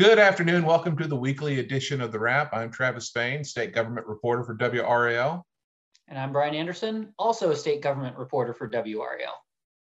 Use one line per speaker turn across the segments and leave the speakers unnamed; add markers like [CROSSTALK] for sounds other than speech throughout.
Good afternoon. Welcome to the weekly edition of The Wrap. I'm Travis Spain, state government reporter for WRAL.
And I'm Brian Anderson, also a state government reporter for WRAL.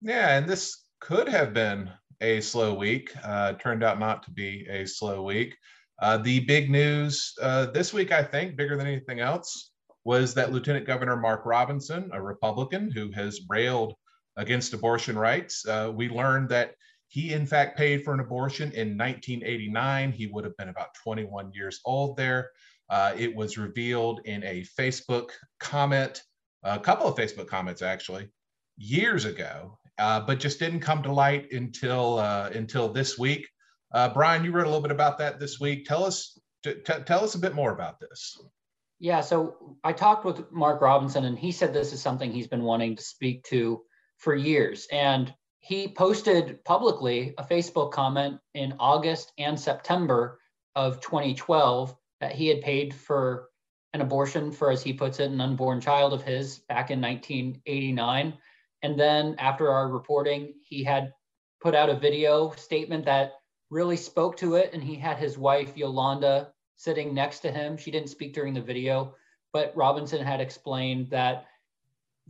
Yeah, and this could have been a slow week. Uh, turned out not to be a slow week. Uh, the big news uh, this week, I think, bigger than anything else, was that Lieutenant Governor Mark Robinson, a Republican who has railed against abortion rights, uh, we learned that he, in fact, paid for an abortion in 1989. He would have been about 21 years old there. Uh, it was revealed in a Facebook comment, a couple of Facebook comments actually, years ago, uh, but just didn't come to light until uh, until this week. Uh, Brian, you wrote a little bit about that this week. Tell us t- t- tell us a bit more about this.
Yeah, so I talked with Mark Robinson, and he said this is something he's been wanting to speak to for years. And he posted publicly a Facebook comment in August and September of 2012 that he had paid for an abortion for, as he puts it, an unborn child of his back in 1989. And then after our reporting, he had put out a video statement that really spoke to it. And he had his wife, Yolanda, sitting next to him. She didn't speak during the video, but Robinson had explained that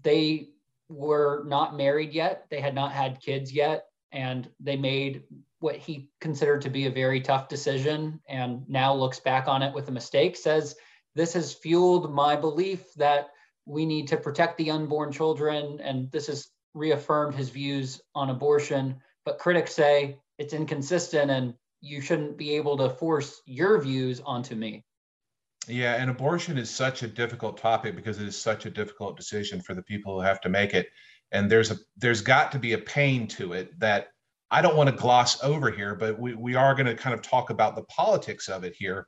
they were not married yet. They had not had kids yet. And they made what he considered to be a very tough decision and now looks back on it with a mistake, says, This has fueled my belief that we need to protect the unborn children. And this has reaffirmed his views on abortion. But critics say it's inconsistent and you shouldn't be able to force your views onto me.
Yeah, and abortion is such a difficult topic because it is such a difficult decision for the people who have to make it. And there's a there's got to be a pain to it that I don't want to gloss over here, but we, we are going to kind of talk about the politics of it here.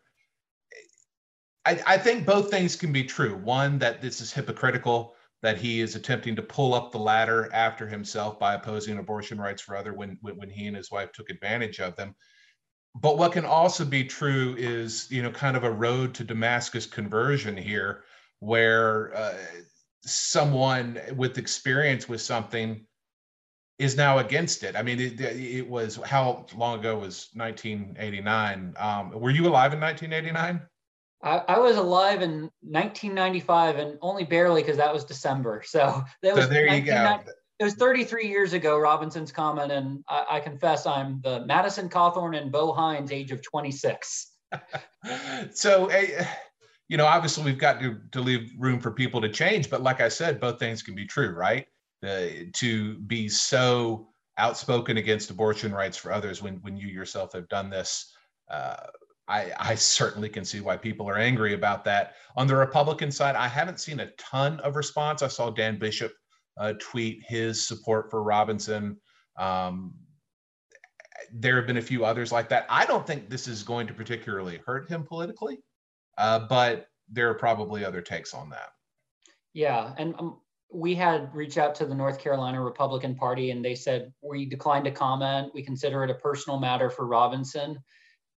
I, I think both things can be true. One, that this is hypocritical, that he is attempting to pull up the ladder after himself by opposing abortion rights for other when, when, when he and his wife took advantage of them but what can also be true is you know kind of a road to damascus conversion here where uh, someone with experience with something is now against it. I mean it, it was how long ago was 1989 um, were you alive in 1989
I, I, was alive in 1995 and only barely because that was December. So that was
so there you go
it was 33 years ago, Robinson's comment, and I, I confess I'm the Madison Cawthorn and Bo Hines age of 26. [LAUGHS]
so, you know, obviously we've got to, to leave room for people to change, but like I said, both things can be true, right? Uh, to be so outspoken against abortion rights for others when, when you yourself have done this, uh, I, I, certainly can see why people are angry about that. On the Republican side, I haven't seen a ton of response. I saw Dan Bishop uh, tweet his support for Robinson. Um, there have been a few others like that. I don't think this is going to particularly hurt him politically, uh, but there are probably other takes on that.
Yeah, and um, we had reached out to the North Carolina Republican Party, and they said we declined to comment. We consider it a personal matter for Robinson.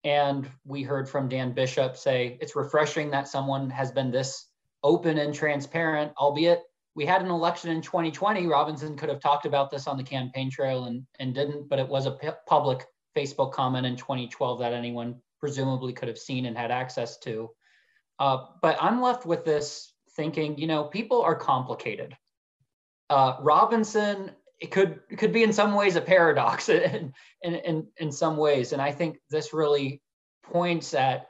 And we heard from Dan Bishop say it's refreshing that someone has been this open and transparent, albeit we had an election in 2020. Robinson could have talked about this on the campaign trail and, and didn't, but it was a p- public Facebook comment in 2012 that anyone presumably could have seen and had access to. Uh, but I'm left with this thinking, you know, people are complicated. Uh, Robinson it could it could be in some ways a paradox [LAUGHS] in, in, in, in some ways. And I think this really points at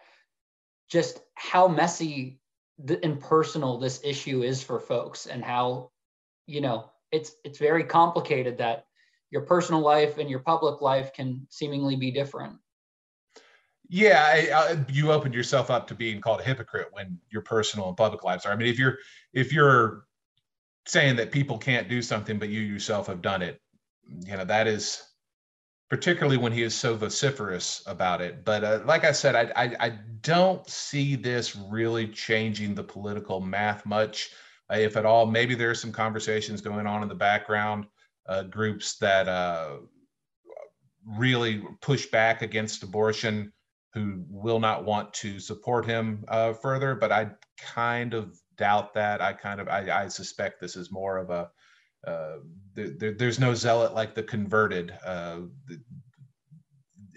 just how messy the, impersonal this issue is for folks and how you know it's it's very complicated that your personal life and your public life can seemingly be different.
Yeah I, I, you opened yourself up to being called a hypocrite when your personal and public lives are. I mean if you're if you're saying that people can't do something but you yourself have done it you know that is particularly when he is so vociferous about it. But uh, like I said, I, I, I don't see this really changing the political math much, uh, if at all. Maybe there are some conversations going on in the background, uh, groups that uh, really push back against abortion who will not want to support him uh, further. But I kind of doubt that. I kind of I, I suspect this is more of a uh, there, there's no zealot like the converted. Uh,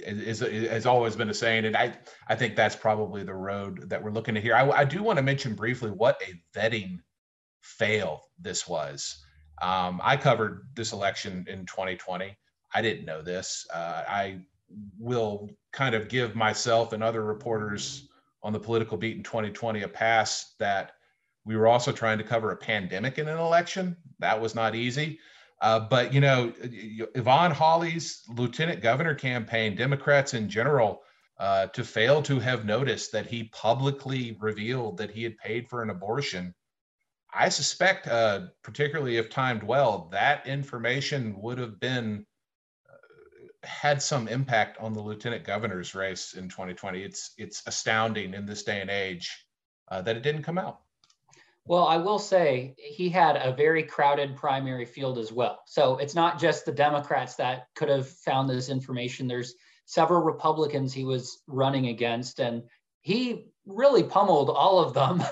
is, has always been a saying, and I I think that's probably the road that we're looking at here. I, I do want to mention briefly what a vetting fail this was. Um, I covered this election in 2020. I didn't know this. Uh, I will kind of give myself and other reporters on the political beat in 2020 a pass that we were also trying to cover a pandemic in an election. That was not easy. Uh, but you know, Yvonne Holley's lieutenant governor campaign, Democrats in general, uh, to fail to have noticed that he publicly revealed that he had paid for an abortion, I suspect, uh, particularly if timed well, that information would have been uh, had some impact on the lieutenant governor's race in 2020. It's it's astounding in this day and age uh, that it didn't come out.
Well, I will say he had a very crowded primary field as well. So it's not just the Democrats that could have found this information. There's several Republicans he was running against, and he really pummeled all of them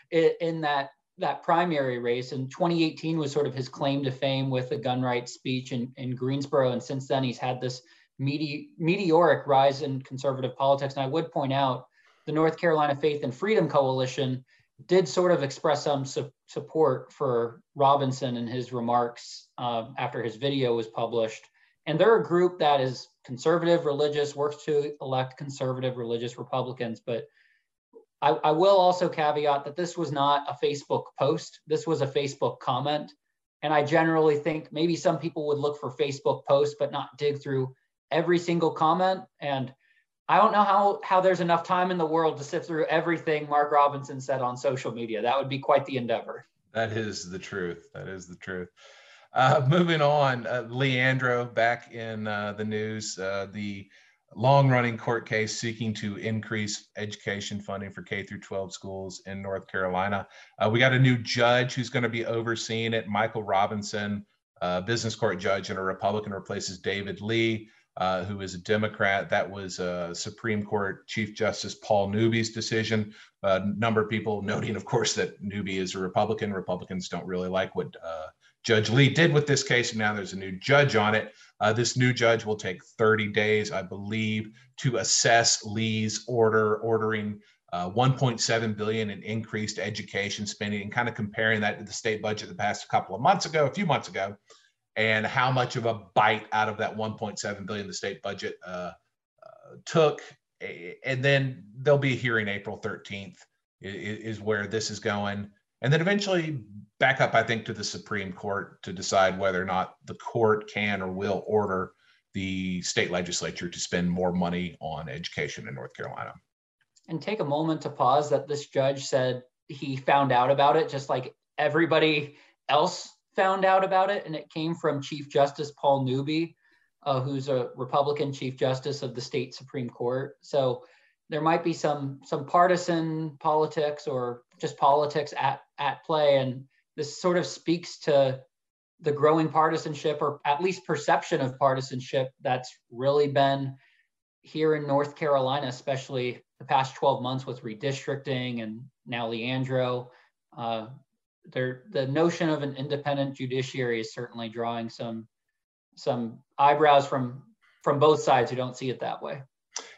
[LAUGHS] in that that primary race. And 2018 was sort of his claim to fame with the gun rights speech in, in Greensboro. And since then, he's had this mete- meteoric rise in conservative politics. And I would point out the North Carolina Faith and Freedom Coalition did sort of express some su- support for Robinson in his remarks uh, after his video was published. And they're a group that is conservative, religious, works to elect conservative, religious Republicans. But I, I will also caveat that this was not a Facebook post, this was a Facebook comment. And I generally think maybe some people would look for Facebook posts, but not dig through every single comment. And I don't know how how there's enough time in the world to sift through everything Mark Robinson said on social media. That would be quite the endeavor.
That is the truth. That is the truth. Uh, moving on, uh, Leandro back in uh, the news. Uh, the long-running court case seeking to increase education funding for K through 12 schools in North Carolina. Uh, we got a new judge who's going to be overseeing it. Michael Robinson, uh, business court judge and a Republican, replaces David Lee uh, who is a Democrat. That was uh, Supreme Court Chief Justice Paul Newby's decision. A number of people noting, of course, that Newby is a Republican. Republicans don't really like what uh, Judge Lee did with this case. Now there's a new judge on it. Uh, this new judge will take 30 days, I believe, to assess Lee's order ordering uh, 1.7 billion in increased education spending and kind of comparing that to the state budget the past couple of months ago, a few months ago and how much of a bite out of that 1.7 billion the state budget uh, uh, took. And then there'll be a hearing april 13th is, is where this is going. And then eventually back up i think to the supreme court to decide whether or not the court can or will order the state legislature to spend more money on education in north carolina.
And take a moment to pause that this judge said he found out about it just like everybody else found out about it, and it came from Chief Justice Paul Newby, uh, who's a Republican Chief Justice of the state Supreme Court. So there might be some some partisan politics or just politics at at play, and this sort of speaks to the growing partisanship, or at least perception of partisanship, that's really been here in North Carolina, especially the past 12 months with redistricting and now Leandro. Uh, there the notion of an independent judiciary is certainly drawing some some eyebrows from from both sides who don't see it that way.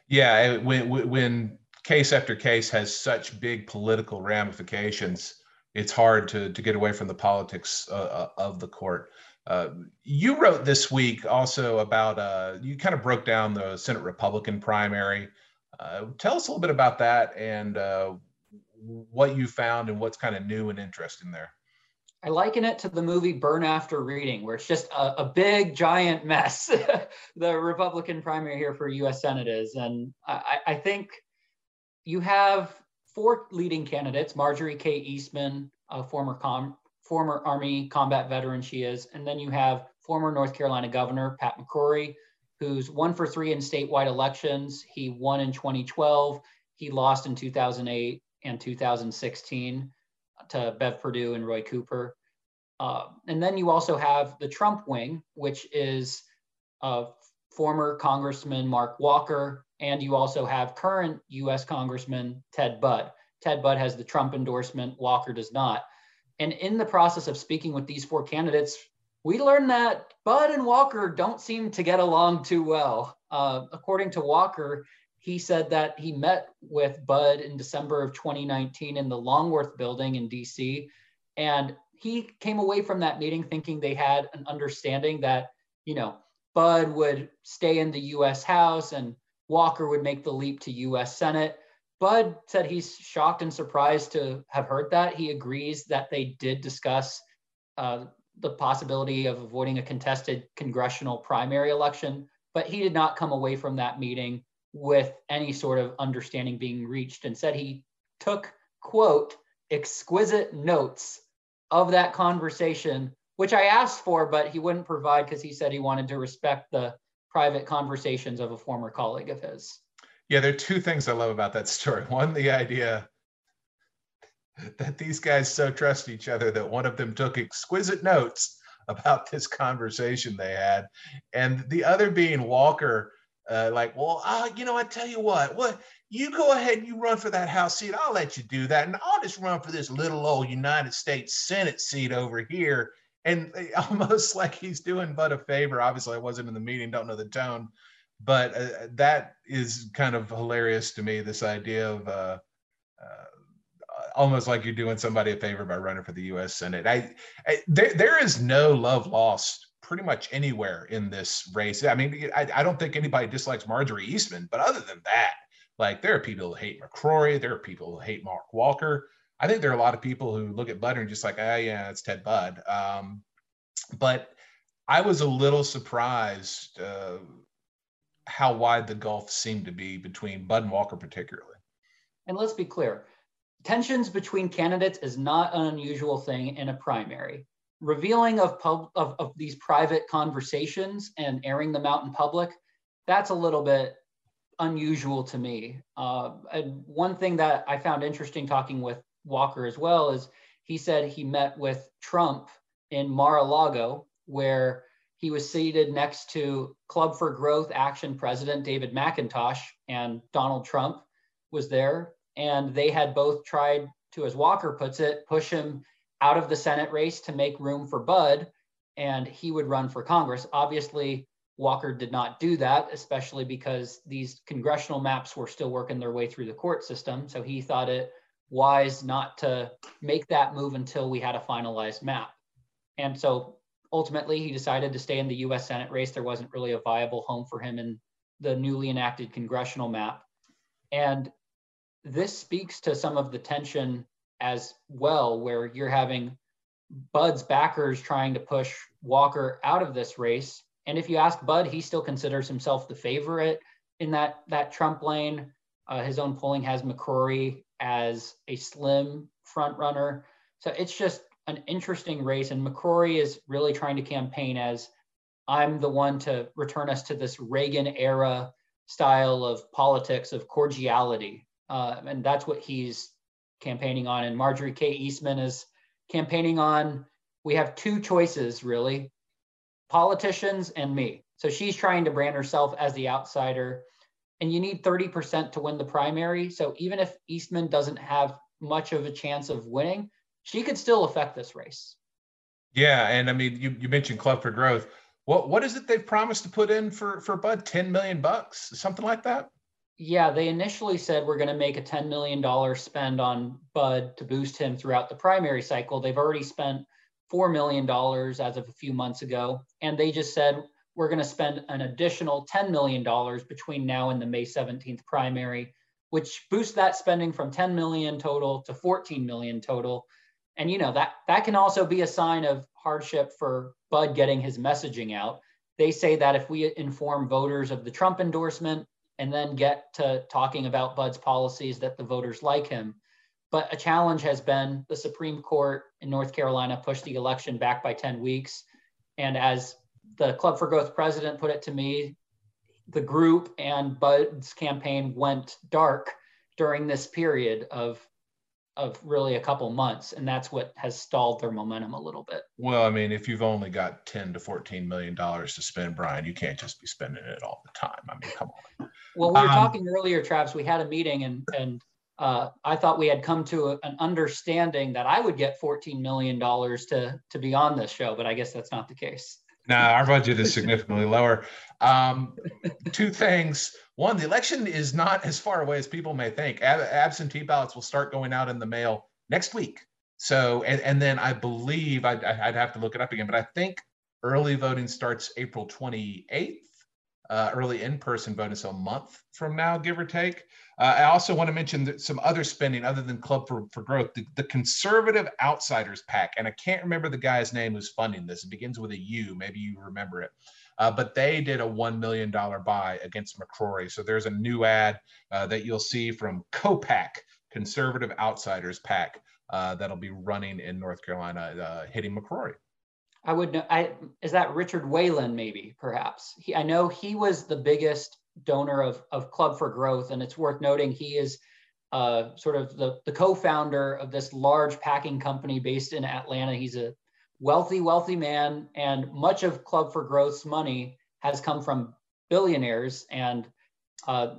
Yeah, when when case after case has such big political ramifications, it's hard to to get away from the politics uh, uh of the court. Uh, you wrote this week also about uh, you kind of broke down the Senate Republican primary. Uh, tell us a little bit about that and uh, what you found and what's kind of new and interesting there.
I liken it to the movie Burn After Reading, where it's just a, a big, giant mess. [LAUGHS] the Republican primary here for US Senate is. And I, I, think you have four leading candidates Marjorie K. Eastman, a former, com, former Army combat veteran, she is. And then you have former North Carolina Governor Pat McCrory, who's one for three in statewide elections. He won in 2012, he lost in 2008 and 2016 to Bev Perdue and Roy Cooper. Uh, and then you also have the Trump wing, which is uh, former Congressman Mark Walker, and you also have current US Congressman Ted Budd. Ted Budd has the Trump endorsement, Walker does not. And in the process of speaking with these four candidates, we learned that Budd and Walker don't seem to get along too well. Uh, according to Walker, he said that he met with Budd in December of 2019 in the Longworth building in DC. And he came away from that meeting thinking they had an understanding that, you know, Budd would stay in the US House and Walker would make the leap to US Senate. Budd said he's shocked and surprised to have heard that. He agrees that they did discuss uh, the possibility of avoiding a contested congressional primary election, but he did not come away from that meeting with any sort of understanding being reached and said he took, quote, exquisite notes of that conversation, which I asked for, but he wouldn't provide because he said he wanted to respect the private conversations of a former colleague of his.
Yeah, there are two things I love about that story. [LAUGHS] One, the idea that these guys so trust each other that one of them took exquisite notes about this conversation they had. And the other being Walker, uh, like, well, uh, you know, I tell you what, what you go ahead and you run for that House seat. I'll let you do that. And I'll just run for this little old United States Senate seat over here. And [LAUGHS] almost like he's doing Budd a favor. Obviously, I wasn't in the meeting, don't know the tone, but uh, that is kind of hilarious to me. This idea of uh, uh, almost like you're doing somebody a favor by running for the U.S. Senate. I, I there, there is no love lost pretty much anywhere in this race. I mean, I, I don't think anybody dislikes Marjorie Eastman, but other than that, like there are people who hate McCrory, there are people who hate Mark Walker. I think there are a lot of people who look at Butter and just like, ah, oh, yeah, it's Ted Budd. Um, but I was a little surprised uh, how wide the gulf seemed to be between Budd and Walker, particularly.
And let's be clear tensions between candidates is not an unusual thing in a primary. Revealing of, pub, of, of these private conversations and airing them out in public, that's a little bit unusual to me. Uh, and one thing that I found interesting talking with Walker as well is he said he met with Trump in Mar-a-Lago, where he was seated next to Club for Growth Action President David McIntosh, and Donald Trump was there and they had both tried to, as Walker puts it, push him out of the Senate race to make room for Budd, and he would run for Congress. Obviously, Walker did not do that, especially because these congressional maps were still working their way through the court system. So he thought it wise not to make that move until we had a finalized map. And so ultimately, he decided to stay in the US Senate race. There wasn't really a viable home for him in the newly enacted congressional map. And this speaks to some of the tension as well, where you're having Budd's backers trying to push Walker out of this race. And if you ask Budd, he still considers himself the favorite in that that Trump lane. Uh, his own polling has McCrory as a slim front runner. So it's just an interesting race. And McCrory is really trying to campaign as I'm the one to return us to this Reagan era style of politics of cordiality, uh, and that's what he's campaigning on. And Marjorie K. Eastman is campaigning on. We have two choices, really politicians and me. So she's trying to brand herself as the outsider. And you need 30% to win the primary. So even if Eastman doesn't have much of a chance of winning, she could still affect this race.
Yeah. And I mean, you, you mentioned Club for Growth. What what is it they've promised to put in for for Budd? 10 million bucks, something like that?
Yeah, they initially said we're going to make a $10 million spend on Budd to boost him throughout the primary cycle. They've already spent $4 million as of a few months ago. And they just said we're going to spend an additional $10 million between now and the May 17th primary, which boosts that spending from 10 million total to 14 million total. And you know that that can also be a sign of hardship for Budd getting his messaging out. They say that if we inform voters of the Trump endorsement, and then get to talking about Budd's policies that the voters like him. But a challenge has been the Supreme Court in North Carolina pushed the election back by 10 weeks. And as the Club for Growth president put it to me, the group and Budd's campaign went dark during this period of of really a couple months and that's what has stalled their momentum a little bit.
Well i mean if you've only got 10 to 14 million dollars to spend brian you can't just be spending it all the time. I mean come on.
Well we were um, talking earlier travis we had a meeting and and uh, i thought we had come to a, an understanding that i would get 14 million dollars to to be on this show but i guess that's not the case
no, our budget is significantly lower. Um, two things. One, the election is not as far away as people may think. Ab- absentee ballots will start going out in the mail next week. So, and, and then I believe I'd, I'd have to look it up again, but I think early voting starts April 28th. Uh, early in-person bonus a month from now, give or take. Uh, I also want to mention some other spending other than Club for, for Growth, the, the Conservative Outsiders PAC, and I can't remember the guy's name who's funding this. It begins with a U. Maybe you remember it. Uh, but they did a $1 million buy against McCrory. So there's a new ad uh, that you'll see from COPAC, Conservative Outsiders PAC, uh, that'll be running in North Carolina, uh, hitting McCrory.
I would know. I is that Richard Uihlein, maybe, perhaps. He, I know he was the biggest donor of, of Club for Growth, and it's worth noting he is uh, sort of the, the co-founder of this large packing company based in Atlanta. He's a wealthy, wealthy man, and much of Club for Growth's money has come from billionaires. And uh,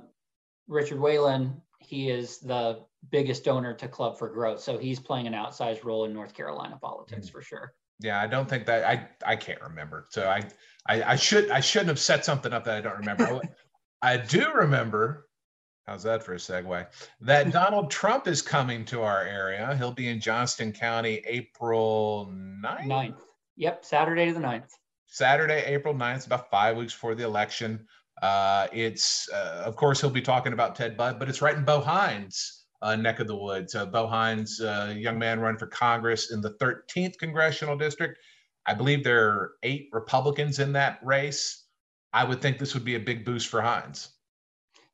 Richard Uihlein, he is the biggest donor to Club for Growth, so he's playing an outsized role in North Carolina politics mm-hmm. for sure.
Yeah, I don't think that I I can't remember. So I I, I should I shouldn't have set something up that I don't remember. I [LAUGHS] do remember How's that for a segue? That [LAUGHS] Donald Trump is coming to our area. He'll be in Johnston County April 9th.
9th. Yep, Saturday the 9th.
Saturday, April 9th, about five weeks before the election. Uh, it's, uh, of course, he'll be talking about Ted Budd, but it's right in Bo Hines' uh, neck of the woods. Uh, Bo Hines, uh, young man running for Congress in the 13th congressional district. I believe there are eight Republicans in that race. I would think this would be a big boost for Hines.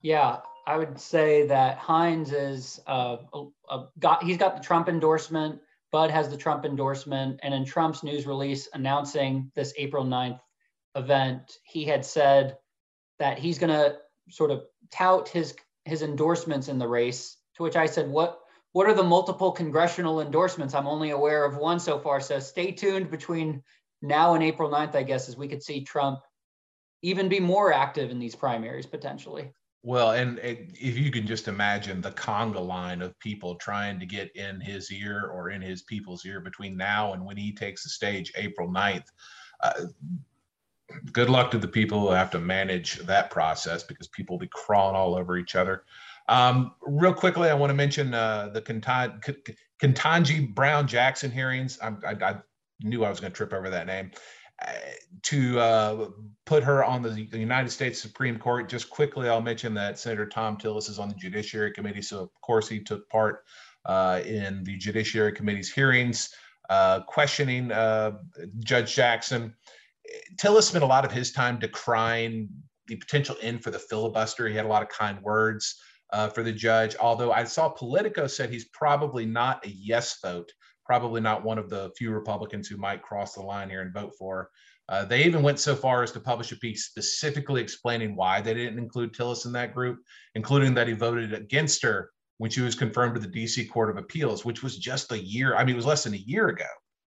Yeah, I would say that Hines is uh, a, a, got he's got the Trump endorsement. Budd has the Trump endorsement, and in Trump's news release announcing this April 9th event, he had said that he's going to sort of tout his his endorsements in the race. To which I said, "What what are the multiple congressional endorsements? I'm only aware of one so far. So stay tuned between now and April 9th, I guess, as we could see Trump even be more active in these primaries potentially."
Well, and if you can just imagine the conga line of people trying to get in his ear or in his people's ear between now and when he takes the stage, April 9th. Uh, good luck to the people who have to manage that process because people will be crawling all over each other. Um, real quickly, I want to mention uh, the Ketanji Brown Jackson hearings. I, I, I knew I was going to trip over that name to uh, put her on the, the, United States Supreme Court. Just quickly, I'll mention that Senator Thom Tillis is on the Judiciary Committee, so of course he took part uh, in the Judiciary Committee's hearings, uh, questioning uh, Judge Jackson. Tillis spent a lot of his time decrying the potential end for the filibuster. He had a lot of kind words uh, for the judge, although I saw Politico said he's probably not a yes vote probably not one of the few Republicans who might cross the line here and vote for. Uh, they even went so far as to publish a piece specifically explaining why they didn't include Tillis in that group, including that he voted against her when she was confirmed to the DC Court of Appeals, which was just a year, I mean, it was less than a year ago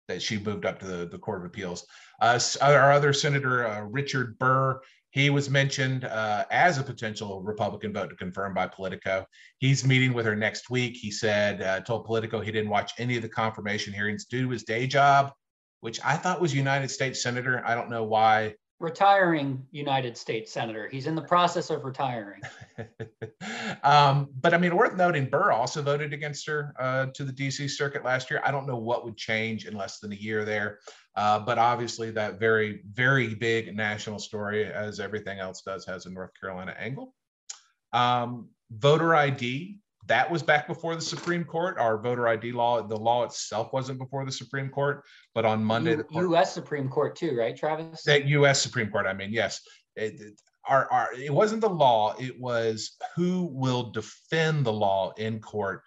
that she moved up to the, the Court of Appeals. Uh, our other Senator, uh, Richard Burr, he was mentioned uh, as a potential Republican vote to confirm by Politico. He's meeting with her next week. He said, uh, told Politico he didn't watch any of the confirmation hearings due to his day job, which I thought was United States Senator. I don't know why
retiring United States Senator. He's in the process of retiring. [LAUGHS]
um, but I mean, worth noting, Burr also voted against her uh, to the DC circuit last year. I don't know what would change in less than a year there. Uh, but obviously, that very, very big national story, as everything else does, has a North Carolina angle. Um, voter ID that was back before the Supreme Court. Our voter ID law, the law itself wasn't before the Supreme Court, but on Monday, U- the
court, U.S. Supreme Court too, right, Travis?
That U.S. Supreme Court. I mean, yes. It, it, our, our, it wasn't the law. It was who will defend the law in court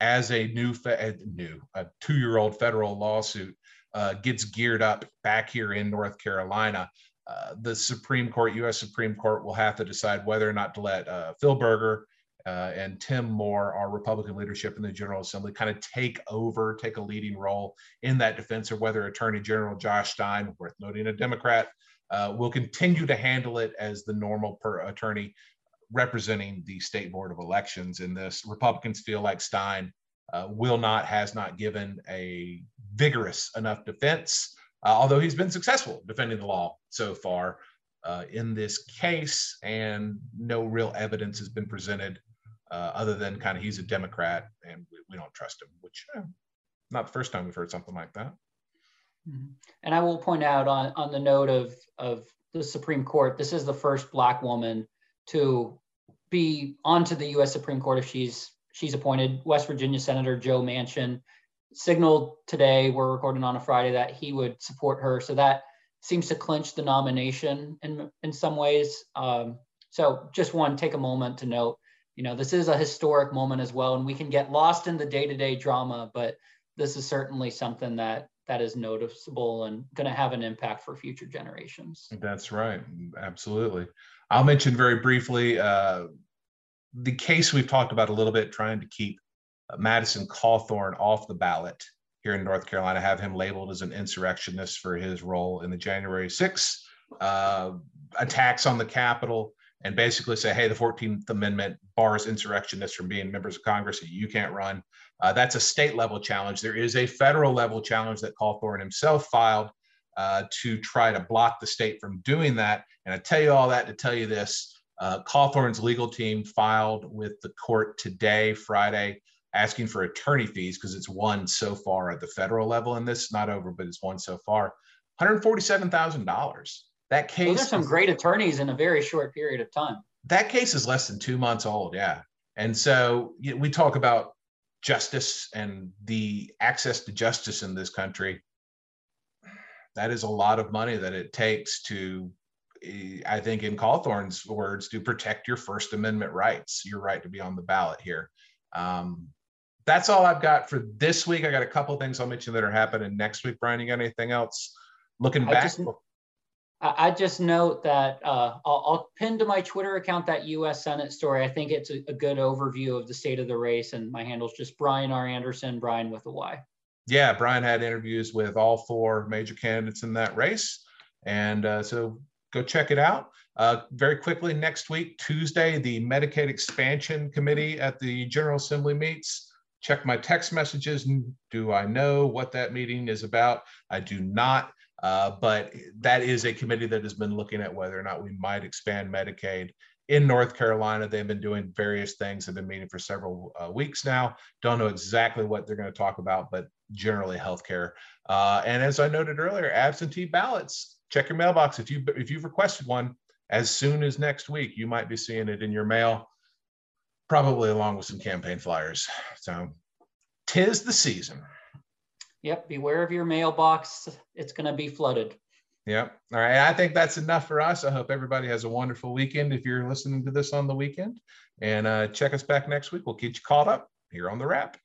as a new, fe- new, a two-year-old federal lawsuit uh, gets geared up back here in North Carolina. Uh, the Supreme Court, U.S. Supreme Court, will have to decide whether or not to let uh, Phil Berger uh, and Tim Moore, our Republican leadership in the General Assembly, kind of take over, take a leading role in that defense, or whether Attorney General Josh Stein, worth noting a Democrat, uh, will continue to handle it as the normal per attorney representing the State Board of Elections in this. Republicans feel like Stein uh, will not, has not given a vigorous enough defense uh, although he's been successful defending the law so far uh, in this case, and no real evidence has been presented uh, other than kind of he's a Democrat and we, we don't trust him, which eh, not the first time we've heard something like that.
Mm-hmm. And I will point out on, on the note of, of the Supreme Court, this is the first Black woman to be onto the U.S. Supreme Court if she's she's appointed. West Virginia Senator Joe Manchin signaled today, we're recording on a Friday, that he would support her. So that seems to clinch the nomination in in some ways. Um, so just one, take a moment to note, you know, this is a historic moment as well, and we can get lost in the day-to-day drama, but this is certainly something that that is noticeable and going to have an impact for future generations.
That's right, absolutely. I'll mention very briefly uh, the case we've talked about a little bit, trying to keep Madison Cawthorn off the ballot here in North Carolina, have him labeled as an insurrectionist for his role in the January 6th uh, attacks on the Capitol, and basically say, hey, the 14th Amendment bars insurrectionists from being members of Congress, and you can't run. Uh, that's a state level challenge. There is a federal level challenge that Cawthorn himself filed uh, to try to block the state from doing that. And I tell you all that to tell you this uh, Cawthorn's legal team filed with the court today, Friday, asking for attorney fees because it's won so far at the federal level in this, is not over, but it's won so far. $147,000. That case.
Those are some great attorneys in a very short period of time.
That case is less than two months old. Yeah. And so you know, we talk about justice and the access to justice in this country. That is a lot of money that it takes to, eh, I think, in Cawthorn's words, to protect your First Amendment rights, your right to be on the ballot here. Um, that's all I've got for this week. I got a couple things I'll mention that are happening next week. Brian, you got anything else? Looking back.
Just, I just note that uh, I'll, I'll, pin to my Twitter account that U.S. Senate story. I think it's a, a, good overview of the state of the race, and my handle's just Brian R. Anderson, Brian with a Y.
Yeah, Brian had interviews with all four major candidates in that race, and uh, so go check it out. Uh, very quickly, next week, Tuesday, the Medicaid Expansion Committee at the General Assembly meets. Check my text messages. Do I know what that meeting is about? I do not. Uh, but that is a committee that has been looking at whether or not we might expand Medicaid in North Carolina. They've been doing various things, have been meeting for several uh, weeks now. Don't know exactly what they're going to talk about, but generally healthcare. Uh, and as I noted earlier, absentee ballots. Check your mailbox if you if you've requested one as soon as next week. You might be seeing it in your mail, probably along with some campaign flyers. So, tis the season.
Yep. Beware of your mailbox. It's going to be flooded.
Yep. All right. I think that's enough for us. I hope everybody has a wonderful weekend if you're listening to this on the weekend. And uh, check us back next week. We'll get you caught up here on the wrap.